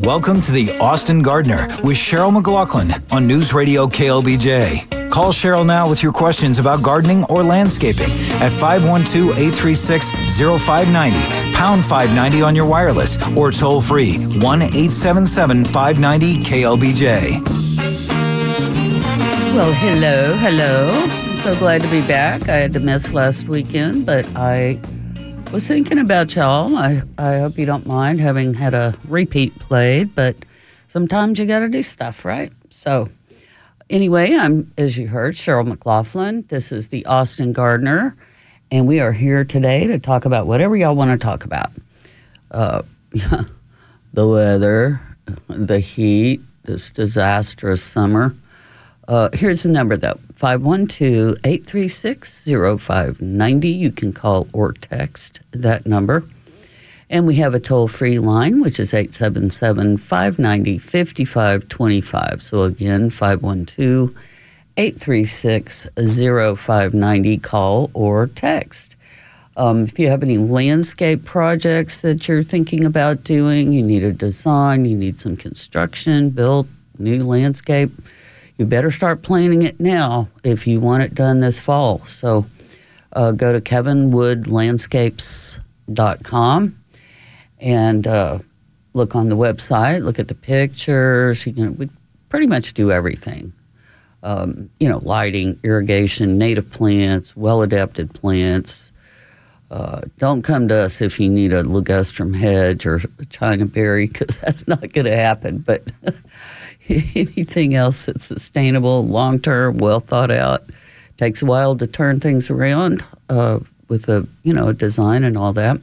Welcome to the Austin Gardener with Cheryl McLaughlin on News Radio KLBJ. Call Cheryl now with your questions about gardening or landscaping at 512 836 0590, pound 590 on your wireless, or toll free 1 877 590 KLBJ. Well, hello, hello. I'm so glad to be back. I had to miss last weekend, but I was thinking about y'all. I, I hope you don't mind having had a repeat played, but sometimes you got to do stuff, right? So, anyway, I'm, as you heard, Cheryl McLaughlin. This is the Austin Gardener, and we are here today to talk about whatever y'all want to talk about. Uh, the weather, the heat, this disastrous summer. Uh, here's the number though 512 836 0590. You can call or text that number. And we have a toll free line, which is 877 590 5525. So again, 512 836 0590. Call or text. Um, if you have any landscape projects that you're thinking about doing, you need a design, you need some construction, built, new landscape you better start planning it now if you want it done this fall. So uh, go to kevinwoodlandscapes.com and uh, look on the website, look at the pictures. You we pretty much do everything. Um, you know, lighting, irrigation, native plants, well adapted plants. Uh, don't come to us if you need a ligustrum hedge or a china berry because that's not going to happen. But anything else that's sustainable, long term, well thought out. Takes a while to turn things around uh, with a you know design and all that.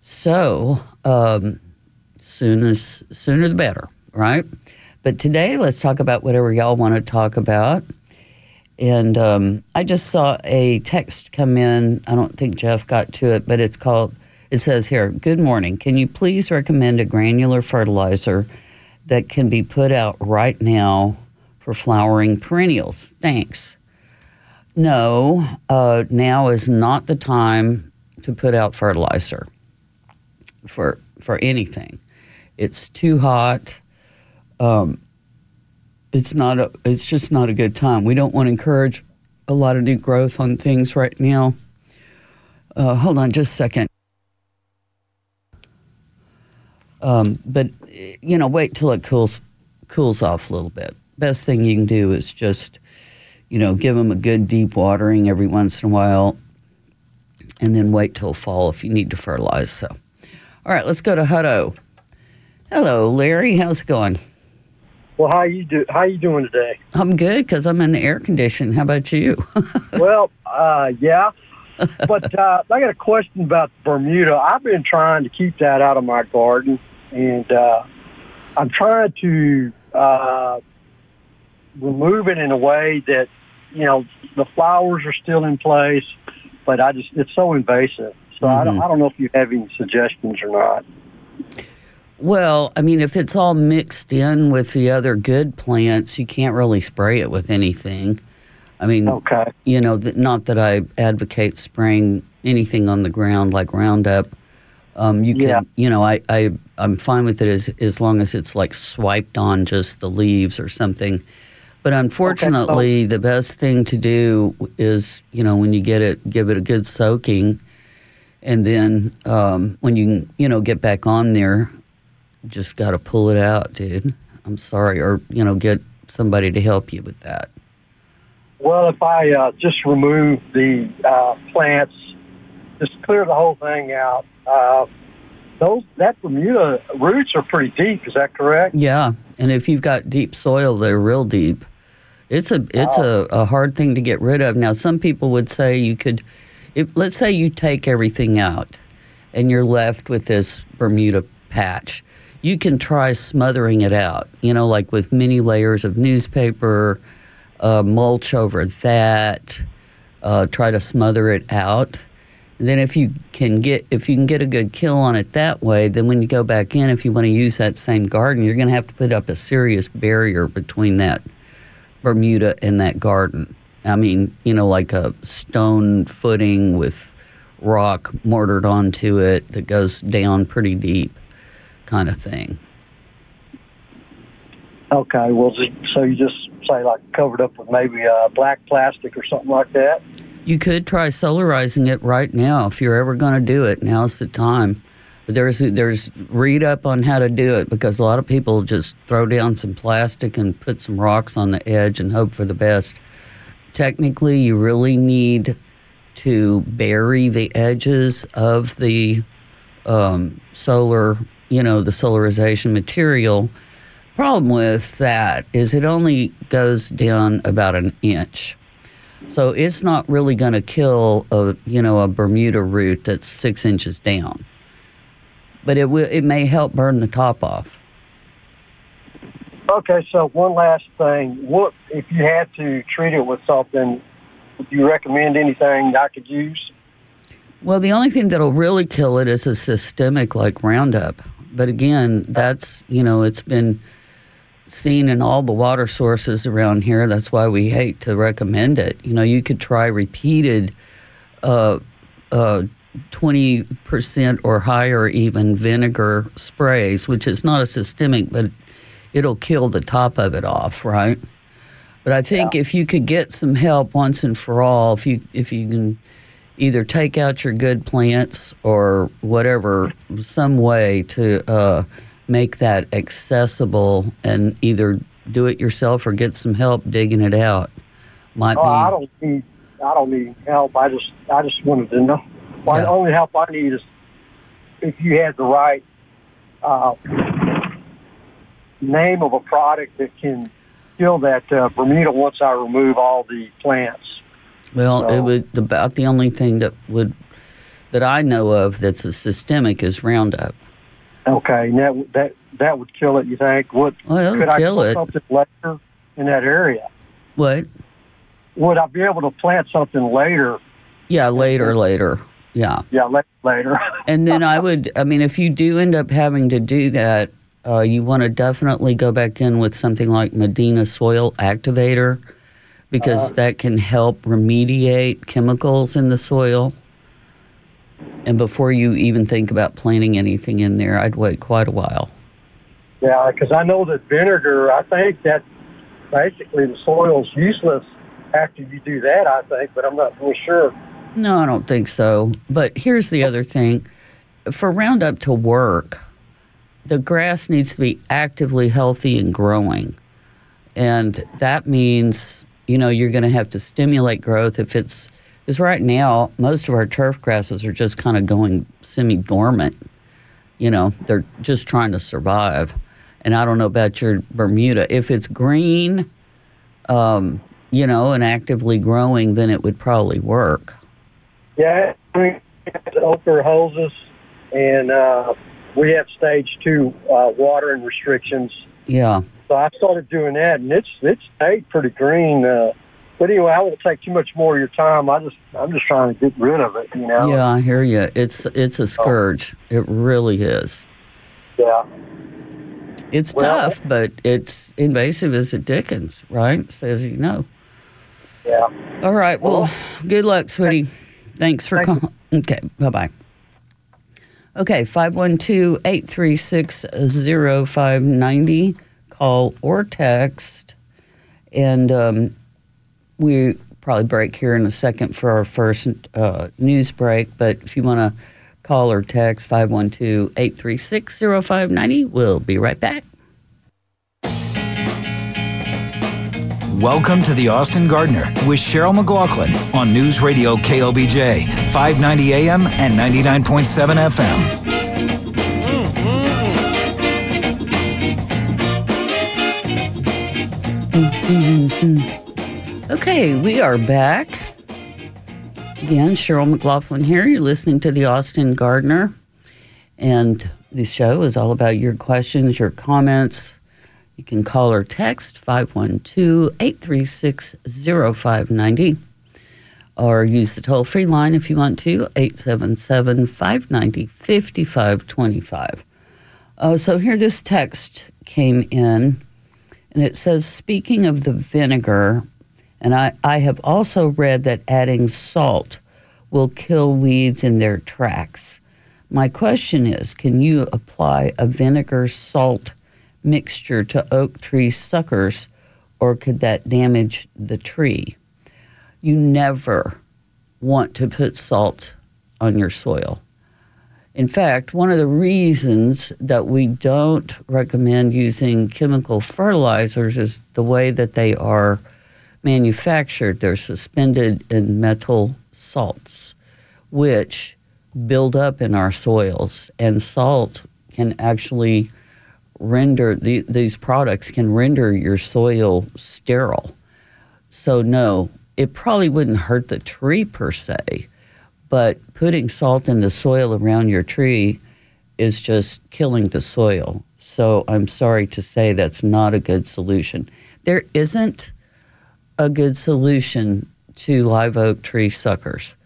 So um, soon as sooner the better, right? But today let's talk about whatever y'all want to talk about. And um, I just saw a text come in. I don't think Jeff got to it, but it's called. It says here, "Good morning. Can you please recommend a granular fertilizer?" That can be put out right now for flowering perennials? Thanks. No, uh, now is not the time to put out fertilizer for for anything. It's too hot. Um, it's not a. It's just not a good time. We don't want to encourage a lot of new growth on things right now. Uh, hold on, just a second. Um, but you know, wait till it cools cools off a little bit. Best thing you can do is just, you know, give them a good deep watering every once in a while, and then wait till fall if you need to fertilize. So, all right, let's go to Hutto. Hello, Larry. How's it going? Well, how you do? How you doing today? I'm good because I'm in the air condition. How about you? well, uh, yeah, but uh, I got a question about Bermuda. I've been trying to keep that out of my garden, and uh, I'm trying to uh, remove it in a way that you know the flowers are still in place, but I just it's so invasive. So mm-hmm. I don't I don't know if you have any suggestions or not. Well, I mean, if it's all mixed in with the other good plants, you can't really spray it with anything. I mean, okay. you know, not that I advocate spraying anything on the ground like Roundup. Um, you can, yeah. you know, I, I, I'm fine with it as, as long as it's like swiped on just the leaves or something. But unfortunately, okay. the best thing to do is, you know, when you get it, give it a good soaking. And then um, when you, you know, get back on there, just got to pull it out, dude. I'm sorry. Or, you know, get somebody to help you with that. Well, if I uh, just remove the uh, plants, just clear the whole thing out, uh, those that Bermuda roots are pretty deep. Is that correct? Yeah, and if you've got deep soil, they're real deep. It's a it's a, a hard thing to get rid of. Now, some people would say you could, if let's say you take everything out, and you're left with this Bermuda patch. You can try smothering it out. You know, like with many layers of newspaper uh, mulch over that, uh, try to smother it out. Then if you can get if you can get a good kill on it that way, then when you go back in, if you want to use that same garden, you're going to have to put up a serious barrier between that Bermuda and that garden. I mean, you know, like a stone footing with rock mortared onto it that goes down pretty deep. kind of thing. Okay, well, so you just say like covered up with maybe uh, black plastic or something like that? You could try solarizing it right now if you're ever going to do it. Now's the time. There's there's read up on how to do it because a lot of people just throw down some plastic and put some rocks on the edge and hope for the best. Technically, you really need to bury the edges of the um, solar, you know, the solarization material. Problem with that is it only goes down about an inch. So it's not really going to kill a you know a Bermuda root that's six inches down, but it will. It may help burn the top off. Okay, so one last thing: what if you had to treat it with something? Would you recommend anything I could use? Well, the only thing that'll really kill it is a systemic like Roundup. But again, that's you know it's been seen in all the water sources around here. That's why we hate to recommend it. You know, you could try repeated uh, uh, 20% or higher even vinegar sprays, which is not a systemic, but it'll kill the top of it off, right? But I think yeah. if you could get some help once and for all, if you if you can either take out your good plants or whatever, some way to uh, make that accessible and either do it yourself or get some help digging it out. Might oh, be. I don't need. I don't need help. I just. I just wanted to know. Well, yeah. The only help I need is if you had the right uh, name of a product that can kill that uh, Bermuda once I remove all the plants. Well, so, it would about the only thing that would that I know of that's a systemic is Roundup. Okay, that that that would kill it. You think? What well, could kill I it. something later in that area? What? Would I be able to plant something later? Yeah, later, later. Yeah. Yeah, later. and then I would. I mean, if you do end up having to do that, uh, you want to definitely go back in with something like Medina Soil Activator because uh, that can help remediate chemicals in the soil. And before you even think about planting anything in there, I'd wait quite a while. Yeah, because I know that vinegar, I think that basically the soil's useless after you do that, I think, but I'm not really sure. No, I don't think so. But here's the other thing for Roundup to work, the grass needs to be actively healthy and growing. And that means, you know, you're going to have to stimulate growth if it's because right now, most of our turf grasses are just kind of going semi dormant. You know, they're just trying to survive. And I don't know about your Bermuda. If it's green, um, you know, and actively growing, then it would probably work. Yeah, we have soaker hoses, and uh, we have stage two uh, watering restrictions. Yeah. So I started doing that, and it's it's stayed pretty green. Uh, but anyway, I won't take too much more of your time. I just I'm just trying to get rid of it, you know. Yeah, I hear you. It's it's a scourge. It really is. Yeah. It's well, tough, but it's invasive as a Dickens, right? Says you know. Yeah. All right. Well, well good luck, sweetie. Thanks for calling. Okay. Bye bye. Okay, 512 836 0590. Call or text. And um, we probably break here in a second for our first uh, news break, but if you want to call or text 512 836 0590, we'll be right back. Welcome to the Austin Gardener with Cheryl McLaughlin on News Radio KLBJ, 590 AM and 99.7 FM. Mm-hmm. Okay, we are back. Again, Cheryl McLaughlin here. You're listening to the Austin Gardener. And this show is all about your questions, your comments. You can call or text 512 836 0590 or use the toll free line if you want to 877 590 5525. Uh, so here this text came in and it says, Speaking of the vinegar, and I, I have also read that adding salt will kill weeds in their tracks. My question is can you apply a vinegar salt mixture to oak tree suckers or could that damage the tree? You never want to put salt on your soil. In fact, one of the reasons that we don't recommend using chemical fertilizers is the way that they are manufactured. They're suspended in metal salts, which build up in our soils, and salt can actually render the, these products can render your soil sterile. So no, it probably wouldn't hurt the tree per se, but putting salt in the soil around your tree is just killing the soil. So I'm sorry to say that's not a good solution. There isn't a good solution to live oak tree suckers.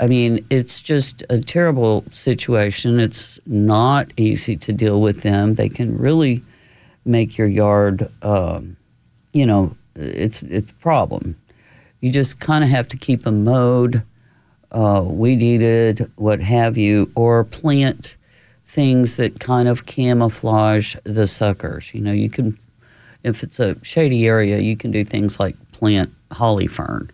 I mean, it's just a terrible situation. It's not easy to deal with them. They can really make your yard, um, you know, it's it's a problem. You just kind of have to keep them mowed, uh, weed eated, what have you, or plant things that kind of camouflage the suckers. You know, you can, if it's a shady area, you can do things like plant holly fern,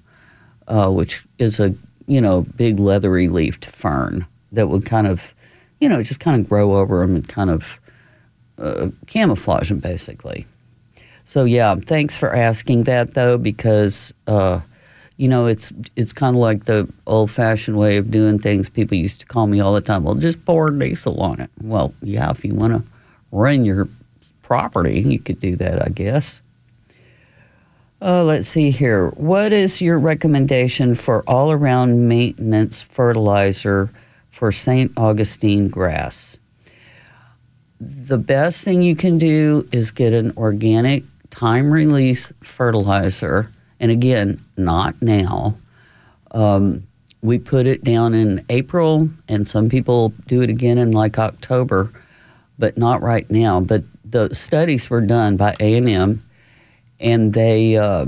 uh, which is a you know, big leathery leafed fern that would kind of, you know, just kind of grow over them and kind of uh, camouflage them basically. So yeah, thanks for asking that though, because uh, you know it's it's kind of like the old-fashioned way of doing things. People used to call me all the time. Well, just pour diesel on it. Well, yeah, if you want to run your property, you could do that, I guess. Uh, let's see here. What is your recommendation for all around maintenance fertilizer for St. Augustine grass? The best thing you can do is get an organic time release fertilizer. And again, not now. Um, we put it down in April, and some people do it again in like October, but not right now. But the studies were done by A&M and they uh,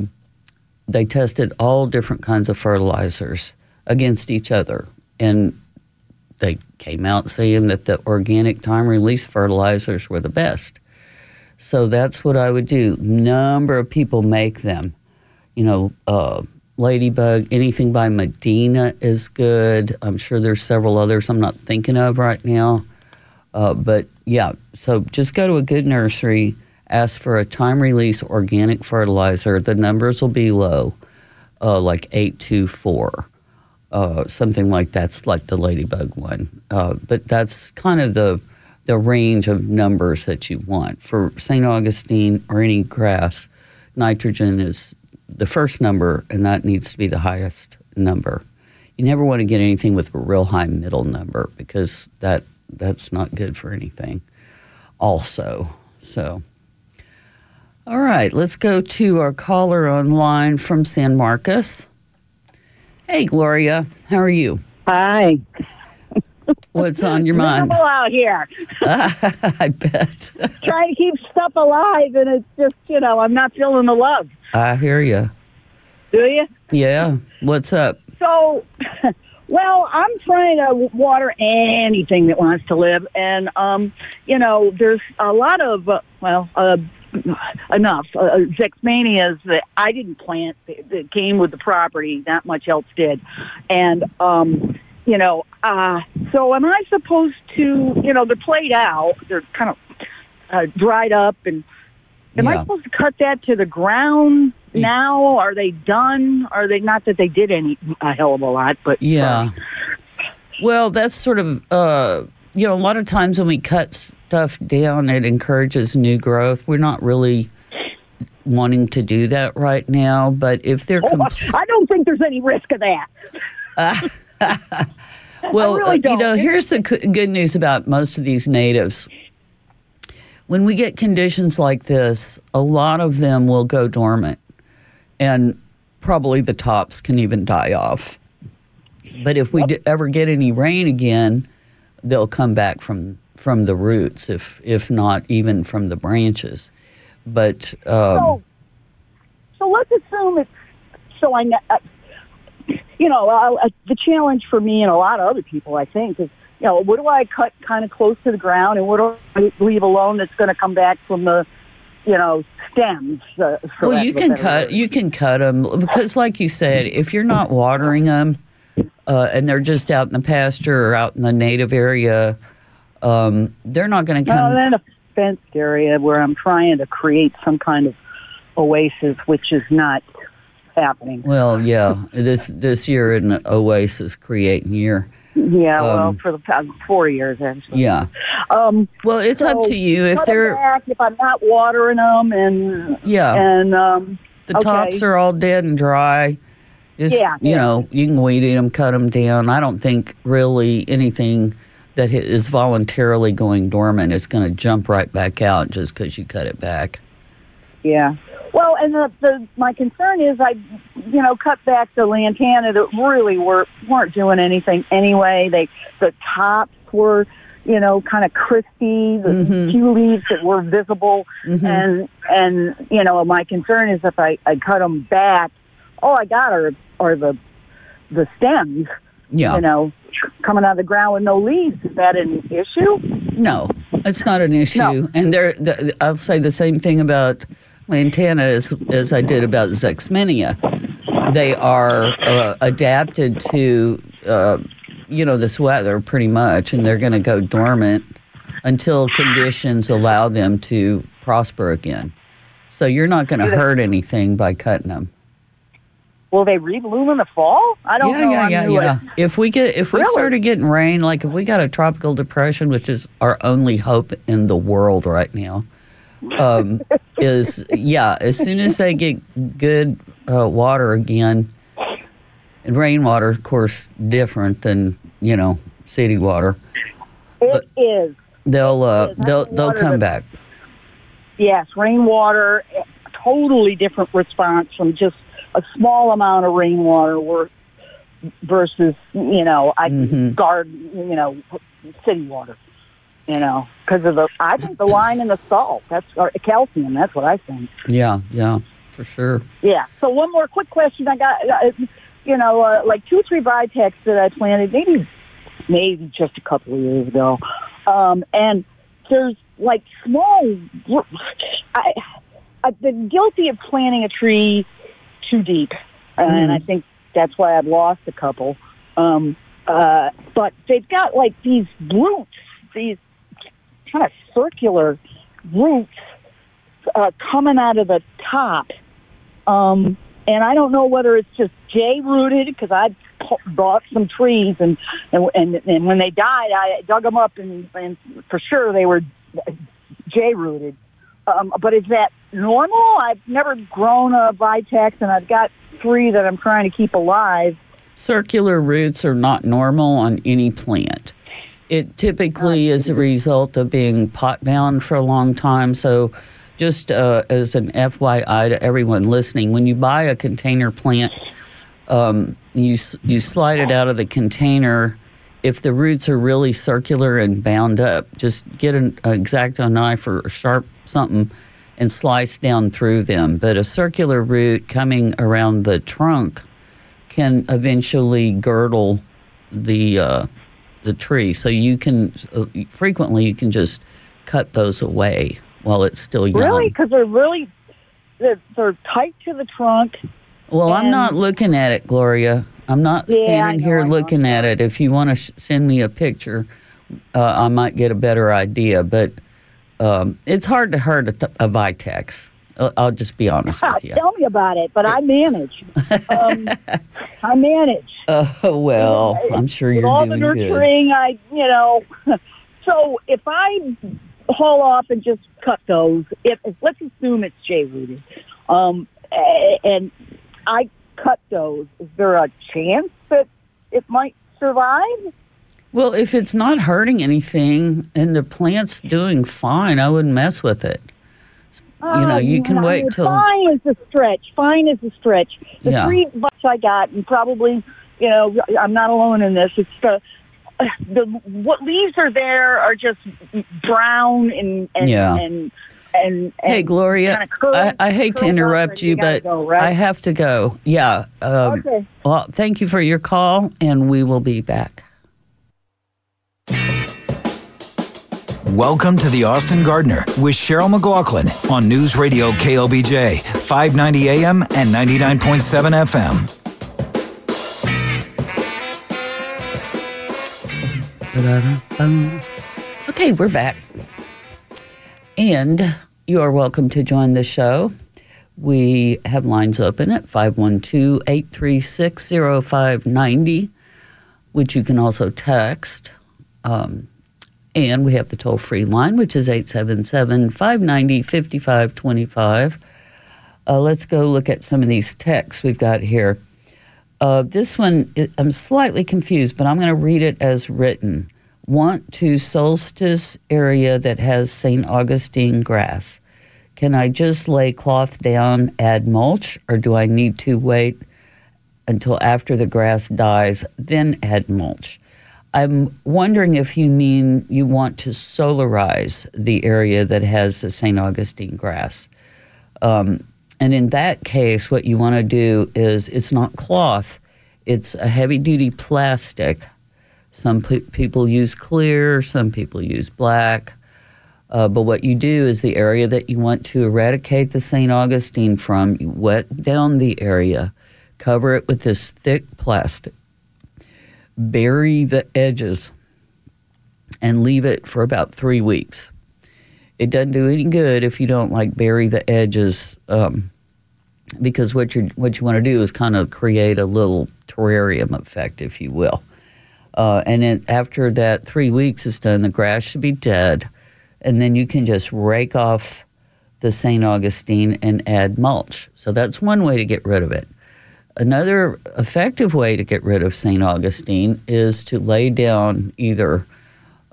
they tested all different kinds of fertilizers against each other, and they came out saying that the organic time release fertilizers were the best. So that's what I would do. Number of people make them. You know, uh, Ladybug, anything by Medina is good. I'm sure there's several others I'm not thinking of right now. Uh, but yeah, so just go to a good nursery ask for a time release organic fertilizer. The numbers will be low, uh, like 824. Uh, something like that's like the ladybug one. Uh, but that's kind of the the range of numbers that you want for St. Augustine or any grass. Nitrogen is the first number, and that needs to be the highest number. You never want to get anything with a real high middle number because that that's not good for anything. Also, so. All right, let's go to our caller online from San Marcos. Hey, Gloria, how are you? Hi. What's on your mind? Miserable out here. I bet. Trying to keep stuff alive, and it's just, you know, I'm not feeling the love. I hear you. Do you? Yeah. What's up? So, well, I'm trying to water anything that wants to live, and um, you know, there's a lot of uh, well, uh, enough. Uh, Zexmenias that I didn't plant that came with the property. Not much else did, and um, you know, uh, so am I supposed to? You know, they're played out. They're kind of uh, dried up, and am Yeah. I supposed to cut that to the ground now? Are they done? Are they not that they did any a hell of a lot? But Yeah. Well, that's sort of, uh, you know, a lot of times when we cut stuff down, it encourages new growth. We're not really wanting to do that right now, but if they're. Oh, I don't think there's any risk of that. Well, really uh, you know, here's the good news about most of these natives. When we get conditions like this, a lot of them will go dormant, and probably the tops can even die off. But if we d- ever get any rain again, they'll come back from from the roots, if if not even from the branches. But um, So, so let's assume it's so I know. Uh, you know, uh, uh, the challenge for me and a lot of other people, I think, is you know, what do I cut kind of close to the ground, and what do I leave alone that's going to come back from the, you know, stems? Uh, Well, you can cut you can cut them because, like you said, if you're not watering them uh, and they're just out in the pasture or out in the native area, um, they're not going to come. then a fenced area where I'm trying to create some kind of oasis, which is not happening. Well, yeah, this this year is an oasis creating year. Yeah, well, Um, for the past four years, actually. Yeah. Um, Well, it's up to you if they're back if I'm not watering them, and yeah. and um, The Okay. tops are all dead and dry. Just, Yeah, you yeah. know, you can weed eat them, cut them down. I don't think really anything that is voluntarily going dormant is going to jump right back out just because you cut it back. yeah. Well, and the, the my concern is I, you know, cut back the lantana that really were weren't doing anything anyway. They the tops were, you know, kind of crispy. The Mhm. few leaves that were visible, Mhm. and and you know, my concern is if I I cut them back, all I got are are the the stems. Yeah. You know, coming out of the ground with no leaves. Is that an issue? No, it's not an issue. No. And there, the, I'll say the same thing about lantana as, as I did about Zexmenia. They are uh, adapted to, uh, you know, this weather pretty much, and they're going to go dormant until conditions allow them to prosper again. So you're not going to hurt anything by cutting them. Will they rebloom in the fall? I don't yeah, know. yeah, I'm yeah, yeah. If we get if we Really? started getting rain, like if we got a tropical depression, which is our only hope in the world right now, um, is yeah. As soon as they get good uh, water again, and rainwater, of course, different than you know city water. It is. They'll uh, Is they'll they'll come back. Yes, rainwater, eh, totally different response from just a small amount of rainwater wor- versus, you know, I Mhm. garden, you know, city water. You know, because of the, I think the lime and the salt. That's or calcium. That's what I think. Yeah, yeah, for sure. Yeah. So one more quick question. I got, uh, you know, uh, like two or three Vitex that I planted, maybe, maybe just a couple of years ago, um, and there's like small. I, I've been guilty of planting a tree too deep, and Mhm. I think that's why I've lost a couple. Um, uh, but they've got like these roots, these kind of circular roots uh, coming out of the top. Um, and I don't know whether it's just J rooted because I bought some trees and, and and and when they died, I dug them up and, and for sure they were J rooted. Um, but is that normal? I've never grown a Vitex, and I've got three that I'm trying to keep alive. Circular roots are not normal on any plant. It typically is a result of being pot bound for a long time. So, just uh, as an FYI to everyone listening, when you buy a container plant, um, you you slide it out of the container. If the roots are really circular and bound up, just get an exacto knife or a sharp something and slice down through them. But a circular root coming around the trunk can eventually girdle the uh, the tree. So you can uh, frequently you can just cut those away while it's still young. Really? Because they're really they're, they're tight to the trunk. Well, I'm not looking at it, Gloria. I'm not Yeah, standing know, here I know. looking at it. If you want to sh- send me a picture, uh, I might get a better idea. But um, it's hard to hurt a, t- a Vitex. Uh, I'll just be honest with you. Tell me about it, but I manage. Um, I manage. Oh well, I'm sure you're all the doing good. nurturing, I you know. So if I haul off and just cut those, if let's assume it's J rooted, um, and I cut those, is there a chance that it might survive? Well, if it's not hurting anything and the plant's doing fine, I wouldn't mess with it. You know, you can Um, wait till- fine is a stretch. Fine is a stretch. The Yeah. three bucks I got, and probably, you know, I'm not alone in this. It's the the what leaves are there are just brown and and Yeah. and, and, Hey, Gloria, kinda curl- I, I hate to interrupt you, you but go, right? I have to go. Yeah. Um, Okay. Well, thank you for your call, and we will be back. Welcome to the Austin Gardener with Cheryl McLaughlin on News Radio KLBJ, 590 AM and 99.7 FM. Okay, we're back. And you are welcome to join the show. We have lines open at 512 836 0590, which you can also text. Um, and we have the toll free line, which is 877 590 5525. Uh, let's go look at some of these texts we've got here. Uh, this one, I'm slightly confused, but I'm going to read it as written. Want to solstice area that has St. Augustine grass. Can I just lay cloth down, add mulch, or do I need to wait until after the grass dies, then add mulch? I'm wondering if you mean you want to solarize the area that has the St. Augustine grass. Um, and in that case, what you want to do is it's not cloth, it's a heavy duty plastic. Some pe- people use clear, some people use black. Uh, but what you do is the area that you want to eradicate the St. Augustine from, you wet down the area, cover it with this thick plastic, bury the edges, and leave it for about three weeks. It doesn't do any good if you don't like bury the edges, um, because what you what you want to do is kind of create a little terrarium effect, if you will. Uh, and then after that three weeks is done, the grass should be dead and then you can just rake off the St. Augustine and add mulch. So that's one way to get rid of it. Another effective way to get rid of St. Augustine is to lay down either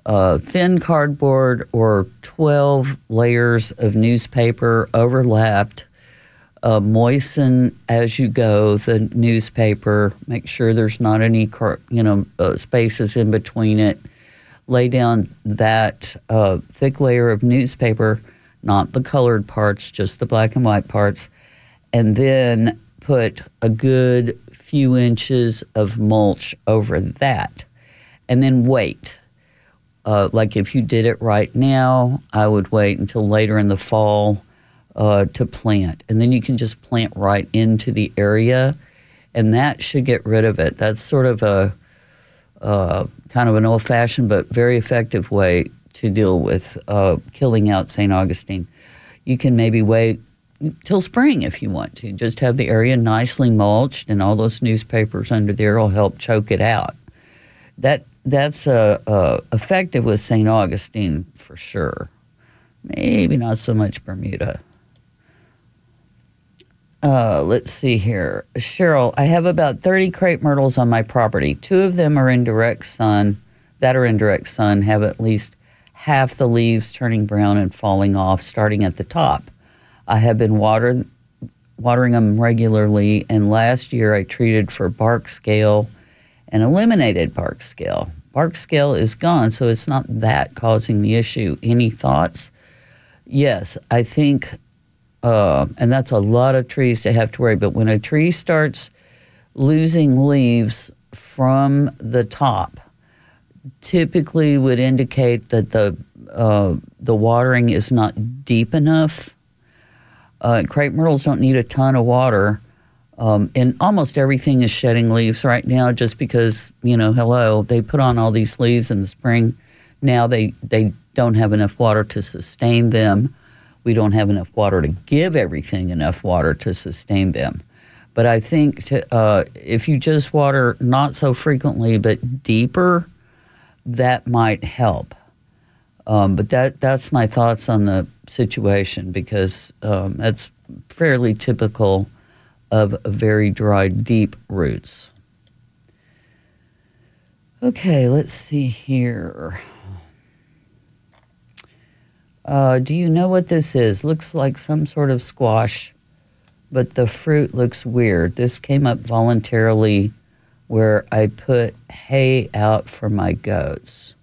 uh, thin cardboard or 12 layers of newspaper overlapped. Uh, moisten as you go the newspaper. Make sure there's not any, you know, uh, spaces in between it lay down that uh, thick layer of newspaper, not the colored parts, just the black and white parts, and then put a good few inches of mulch over that, and then wait. Uh, like if you did it right now, I would wait until later in the fall uh, to plant, and then you can just plant right into the area, and that should get rid of it. That's sort of a uh, kind of an old fashioned but very effective way to deal with uh, killing out St. Augustine. You can maybe wait till spring if you want to. Just have the area nicely mulched, and all those newspapers under there will help choke it out. That that's uh, uh, effective with St. Augustine for sure. Maybe not so much Bermuda. Uh, let's see here. Cheryl, I have about 30 crepe myrtles on my property. Two of them are in direct sun, that are in direct sun, have at least half the leaves turning brown and falling off, starting at the top. I have been water, watering them regularly, and last year I treated for bark scale and eliminated bark scale. Bark scale is gone, so it's not that causing the issue. Any thoughts? Yes, I think uh, and that's a lot of trees to have to worry. About. But when a tree starts losing leaves from the top, typically would indicate that the uh, the watering is not deep enough. Uh, crepe myrtles don't need a ton of water, um, and almost everything is shedding leaves right now. Just because you know, hello, they put on all these leaves in the spring. Now they they don't have enough water to sustain them we don't have enough water to give everything enough water to sustain them. But I think to, uh, if you just water not so frequently but deeper, that might help. Um, but that that's my thoughts on the situation because um, that's fairly typical of very dry, deep roots. Okay, let's see here. Uh, do you know what this is? Looks like some sort of squash, but the fruit looks weird. This came up voluntarily where I put hay out for my goats.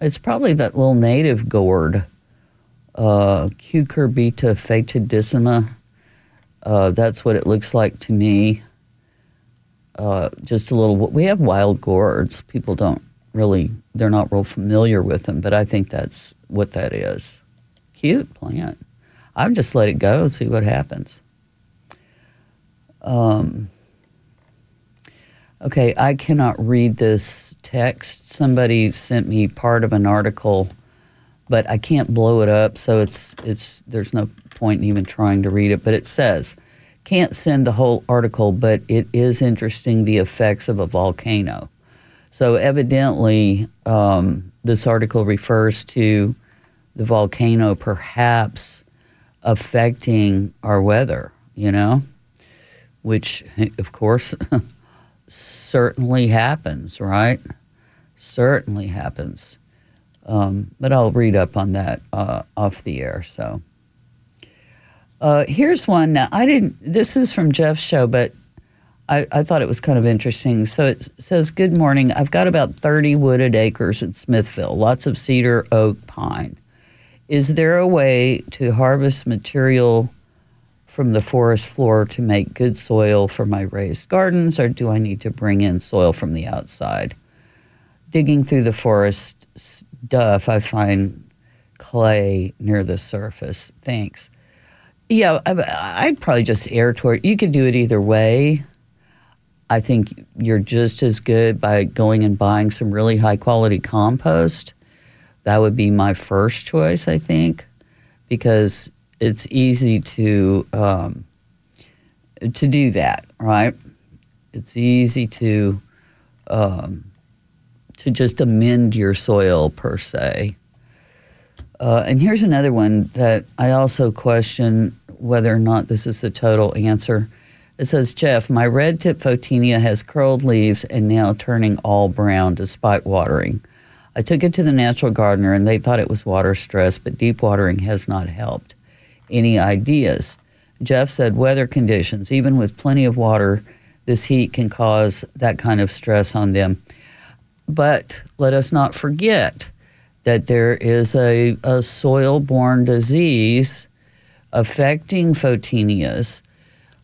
It's probably that little native gourd, uh, Cucurbita foetidissima. Uh, that's what it looks like to me. Uh, just a little. We have wild gourds. People don't really they're not real familiar with them, but I think that's what that is. Cute plant. I would just let it go, see what happens. Um, okay, I cannot read this text. Somebody sent me part of an article, but I can't blow it up, so it's it's there's no point in even trying to read it. But it says, can't send the whole article, but it is interesting the effects of a volcano. So evidently, um, this article refers to the volcano perhaps affecting our weather. You know which of course certainly happens, right? Certainly happens. Um, but I'll read up on that uh, off the air. So uh, here's one. Now, I didn't, this is from Jeff's show, but I, I thought it was kind of interesting. So it says, Good morning. I've got about 30 wooded acres in Smithville, lots of cedar, oak, pine. Is there a way to harvest material? from the forest floor to make good soil for my raised gardens, or do I need to bring in soil from the outside? Digging through the forest stuff, I find clay near the surface. Thanks. Yeah, I'd probably just err toward. You could do it either way. I think you're just as good by going and buying some really high quality compost. That would be my first choice, I think, because it's easy to um, to do that, right? It's easy to um, to just amend your soil per se. Uh, and here's another one that I also question whether or not this is the total answer. It says, Jeff, my red tip photinia has curled leaves and now turning all brown despite watering. I took it to the natural gardener and they thought it was water stress, but deep watering has not helped any ideas. Jeff said weather conditions, even with plenty of water, this heat can cause that kind of stress on them. But let us not forget that there is a, a soil borne disease affecting photinias.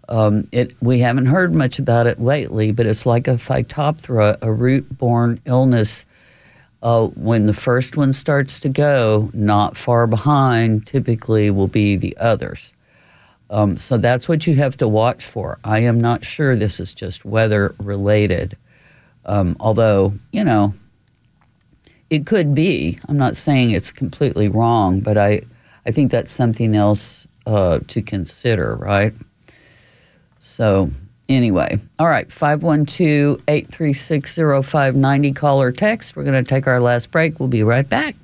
Um, it, we haven't heard much about it lately, but it's like a phytophthora, a root borne illness uh, when the first one starts to go, not far behind typically will be the others. Um, so that's what you have to watch for. I am not sure this is just weather related, um, although, you know, it could be. I'm not saying it's completely wrong, but I, I think that's something else uh, to consider, right? So Anyway, all right, 512 836 0590. Call or text. We're going to take our last break. We'll be right back.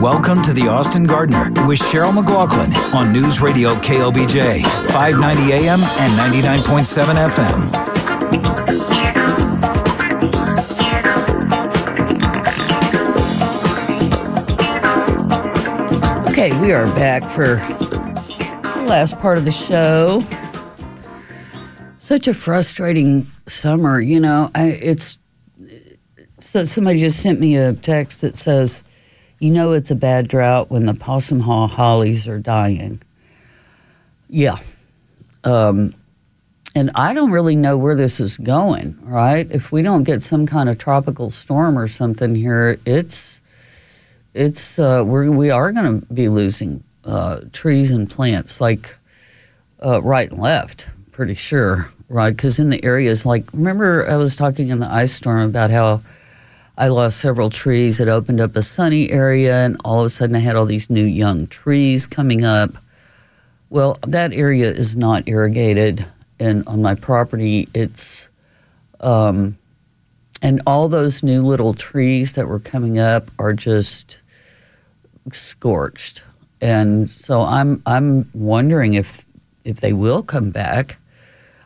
Welcome to the Austin Gardener with Cheryl McLaughlin on News Radio KLBJ, 590 AM and 99.7 FM. Okay, we are back for last part of the show. Such a frustrating summer, you know. I, it's so somebody just sent me a text that says, "You know, it's a bad drought when the possum haw hollies are dying." Yeah, um, and I don't really know where this is going. Right? If we don't get some kind of tropical storm or something here, it's it's uh, we're, we are going to be losing uh, trees and plants like uh, right and left, pretty sure, right? Because in the areas like, remember I was talking in the ice storm about how I lost several trees. It opened up a sunny area, and all of a sudden I had all these new young trees coming up. Well, that area is not irrigated, and on my property, it's, um, and all those new little trees that were coming up are just scorched and so I'm I'm wondering if if they will come back.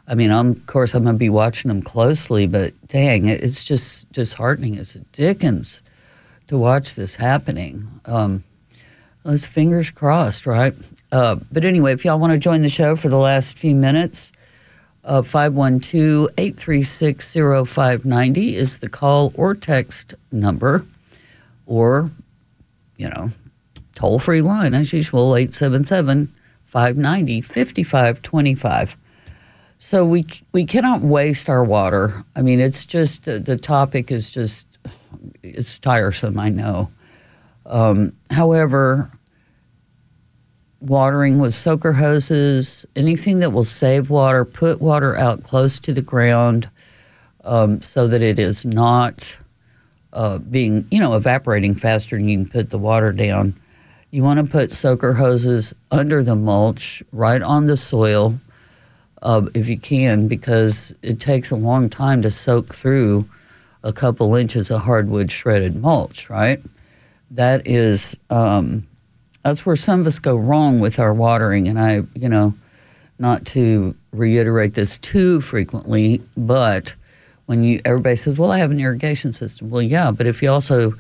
I mean, I'm, of course, I'm going to be watching them closely, but dang, it's just disheartening as a Dickens to watch this happening. Um, those fingers crossed, right? Uh, but anyway, if y'all want to join the show for the last few minutes, uh, 512 836 0590 is the call or text number, or, you know, toll free line as usual, 877 590 5525. So we we cannot waste our water. I mean, it's just the topic is just it's tiresome. I know. Um, however, watering with soaker hoses, anything that will save water, put water out close to the ground um, so that it is not uh, being, you know, evaporating faster than you can put the water down. You want to put soaker hoses under the mulch, right on the soil, uh, if you can, because it takes a long time to soak through a couple inches of hardwood shredded mulch, right? That is, um, that's where some of us go wrong with our watering. And I, you know, not to reiterate this too frequently, but when you everybody says, "Well, I have an irrigation system," well, yeah, but if you also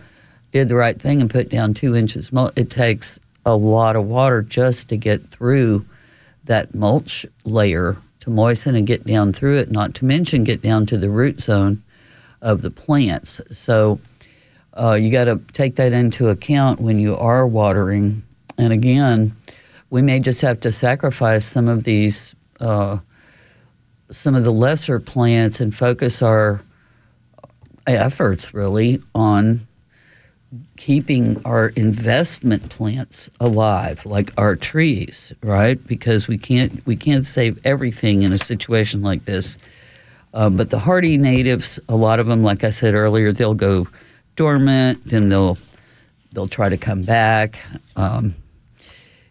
did the right thing and put down two inches, mulch. it takes a lot of water just to get through that mulch layer to moisten and get down through it. Not to mention get down to the root zone of the plants. So uh, you got to take that into account when you are watering. And again, we may just have to sacrifice some of these, uh, some of the lesser plants and focus our efforts really on keeping our investment plants alive like our trees right because we can't we can't save everything in a situation like this uh, but the hardy natives, a lot of them, like I said earlier, they'll go dormant, then they'll they'll try to come back, um,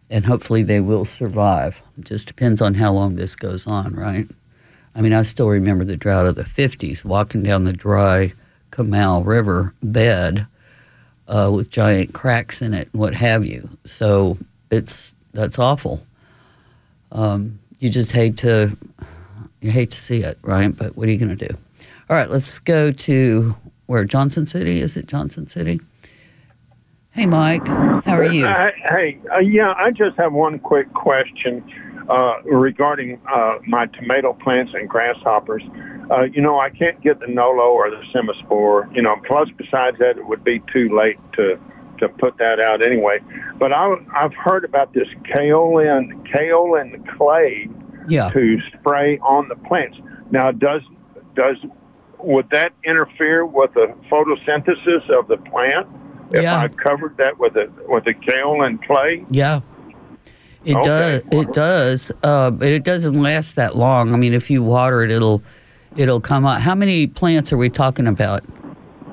and hopefully they will survive. It just depends on how long this goes on, right? I mean, I still remember the drought of the '50s, walking down the dry Comal River bed uh, with giant cracks in it, and what have you. So it's that's awful. Um, you just hate to you hate to see it, right? But what are you going to do? All right, let's go to where Johnson City is it? Johnson City. Hey, Mike, how are you? Uh, hey, uh, yeah, I just have one quick question uh, regarding uh, my tomato plants and grasshoppers. Uh, you know, I can't get the Nolo or the Semaspore. You know, plus besides that, it would be too late to to put that out anyway. But I, I've heard about this kaolin kaolin clay yeah. to spray on the plants. Now, does does would that interfere with the photosynthesis of the plant if yeah. I covered that with a with a kaolin clay? Yeah. It okay. does. It does, uh, but it doesn't last that long. I mean, if you water it, it'll it'll come out. How many plants are we talking about?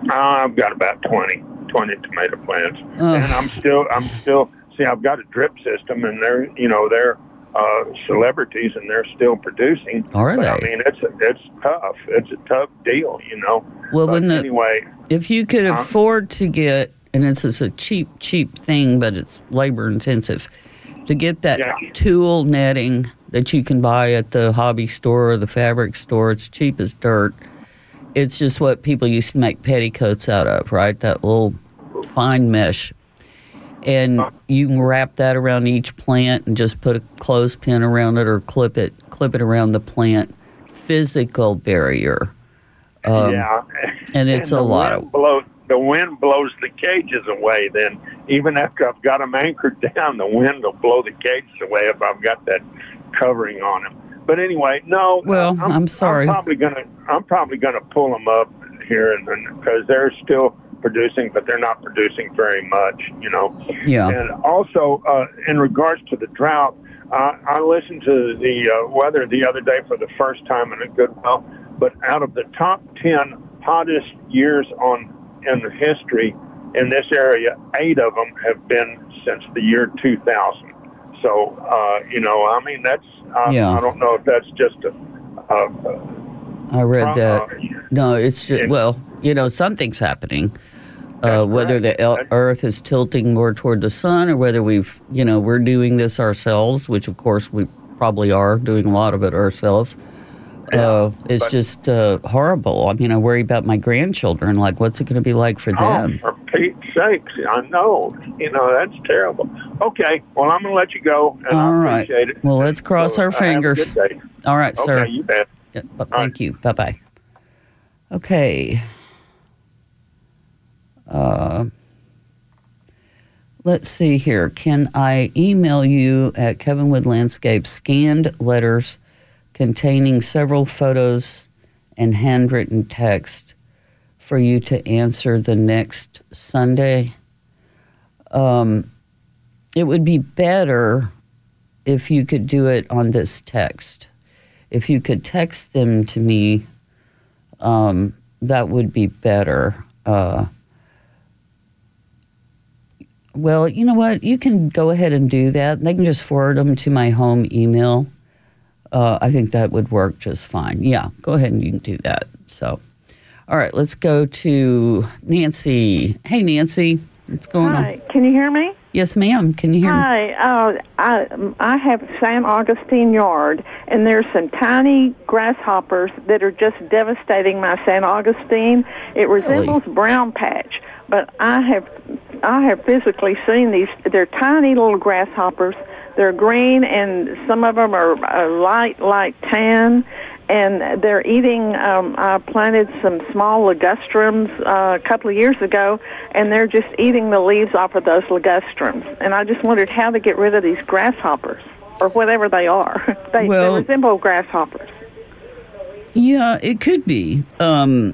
Uh, I've got about 20, 20 tomato plants, uh, and I'm still I'm still see. I've got a drip system, and they're you know they're uh, celebrities, and they're still producing. Are but, they? I mean, it's it's tough. It's a tough deal, you know. Well, but when the, anyway, if you could afford to get, and it's just a cheap, cheap thing, but it's labor intensive, to get that Yeah. tulle netting that you can buy at the hobby store or the fabric store. It's cheap as dirt. It's just what people used to make petticoats out of, right? That little fine mesh and you can wrap that around each plant and just put a clothespin around it or clip it clip it around the plant physical barrier um, yeah, and it's the a lot of blow, the wind blows the cages away. Then even after I've got them anchored down, the wind will blow the cages away if I've got that covering on them. But anyway, no. Well, I'm sorry. I'm probably gonna I'm probably gonna pull them up here and because they're still producing, but they're not producing very much, you know. yeah And also, uh, in regards to the drought, uh, I listened to the uh, weather the other day for the first time in a good while. But out of the top ten hottest years on in the history in this area, eight of them have been since the year 2000. So, uh, you know, I mean, that's I, Yeah. I don't know if that's just a. Uh, i read that no it's just and- well you know something's happening uh, whether right. the el- earth is tilting more toward the sun or whether we've you know we're doing this ourselves which of course we probably are doing a lot of it ourselves uh, it's but- just uh, horrible. I mean, I worry about my grandchildren. Like, what's it going to be like for Oh, them? for Pete's sakes, I know. You know, that's terrible. Okay, well, I'm going to let you go, and All I right. appreciate it. Well, let's cross So, our uh, fingers. All right, sir. Okay, you bet. Yeah, thank you. Bye bye. Okay. Uh, let's see here. Can I email you at Kevin Wood Landscape scanned letters containing several photos and handwritten text for you to answer the next Sunday. Um, it would be better if you could do it on this text. If you could text them to me, um, that would be better. Uh, well, you know what? You can go ahead and do that. They can just forward them to my home email. Uh, I think that would work just fine. Yeah, go ahead and you can do that. So, all right, let's go to Nancy. Hey, Nancy, what's going Hi, on? can you hear me? Yes, ma'am. Can you hear me? Hi, uh, I I have San Augustine yard, and there's some tiny grasshoppers that are just devastating my San Augustine. It resembles brown patch, but I have I have physically seen these. They're tiny little grasshoppers. They're green, and some of them are uh, light light tan. And they're eating. Um, I planted some small ligustrums uh, a couple of years ago, and they're just eating the leaves off of those ligustrums. And I just wondered how to get rid of these grasshoppers, or whatever they are. they, Well- they resemble grasshoppers. Yeah, it could be. Um,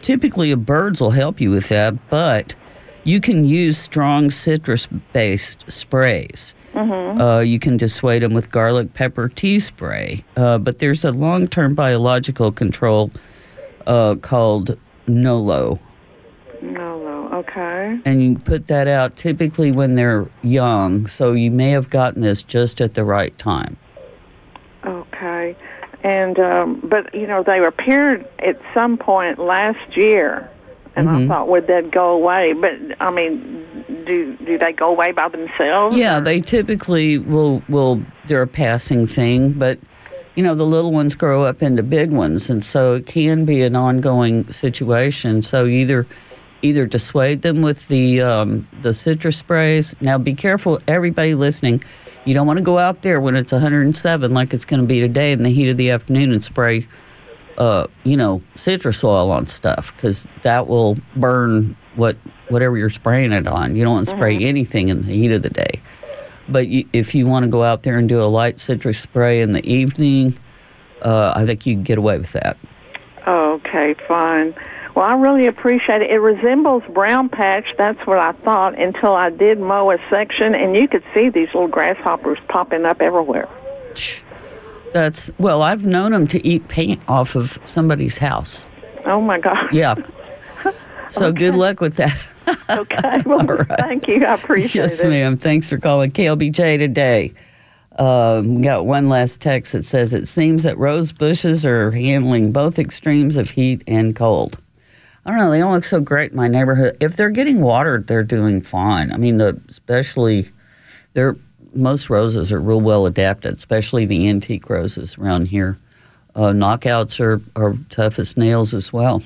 typically, birds will help you with that, but you can use strong citrus based sprays. Uh, you can dissuade them with garlic pepper tea spray. Uh, but there's a long term biological control uh, called NOLO. No, no, okay. And you put that out typically when they're young. So you may have gotten this just at the right time. Okay. And um but you know they appeared at some point last year and I thought would that go away but I mean do do they go away by themselves? Yeah, or- they typically will will they're a passing thing, but you know the little ones grow up into big ones, and so it can be an ongoing situation. So either either dissuade them with the um, the citrus sprays. Now be careful, everybody listening. You don't want to go out there when it's 107 like it's going to be today in the heat of the afternoon and spray, uh, you know, citrus oil on stuff because that will burn what whatever you're spraying it on. You don't want to spray anything in the heat of the day. But you, if you want to go out there and do a light citrus spray in the evening, uh, I think you can get away with that. Okay, fine. Well, I really appreciate it. It resembles brown patch. That's what I thought until I did mow a section, and you could see these little grasshoppers popping up everywhere. That's well, I've known them to eat paint off of somebody's house. Oh my God. Yeah. So good luck with that. Okay. Well, thank you. I appreciate yes, it. Yes, ma'am. Thanks for calling KLBJ today. Um, got one last text that says it seems that rose bushes are handling both extremes of heat and cold. I don't know. They don't look so great in my neighborhood. If they're getting watered, they're doing fine. I mean, the especially they're most roses are real well adapted, especially the antique roses around here. Uh, knockouts are, are tough as nails as well.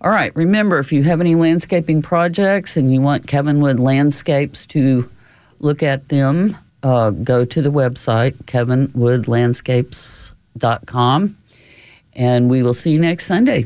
All right, remember if you have any landscaping projects and you want Kevinwood Landscapes to look at them, uh, go to the website, kevinwoodlandscapes.com, and we will see you next Sunday.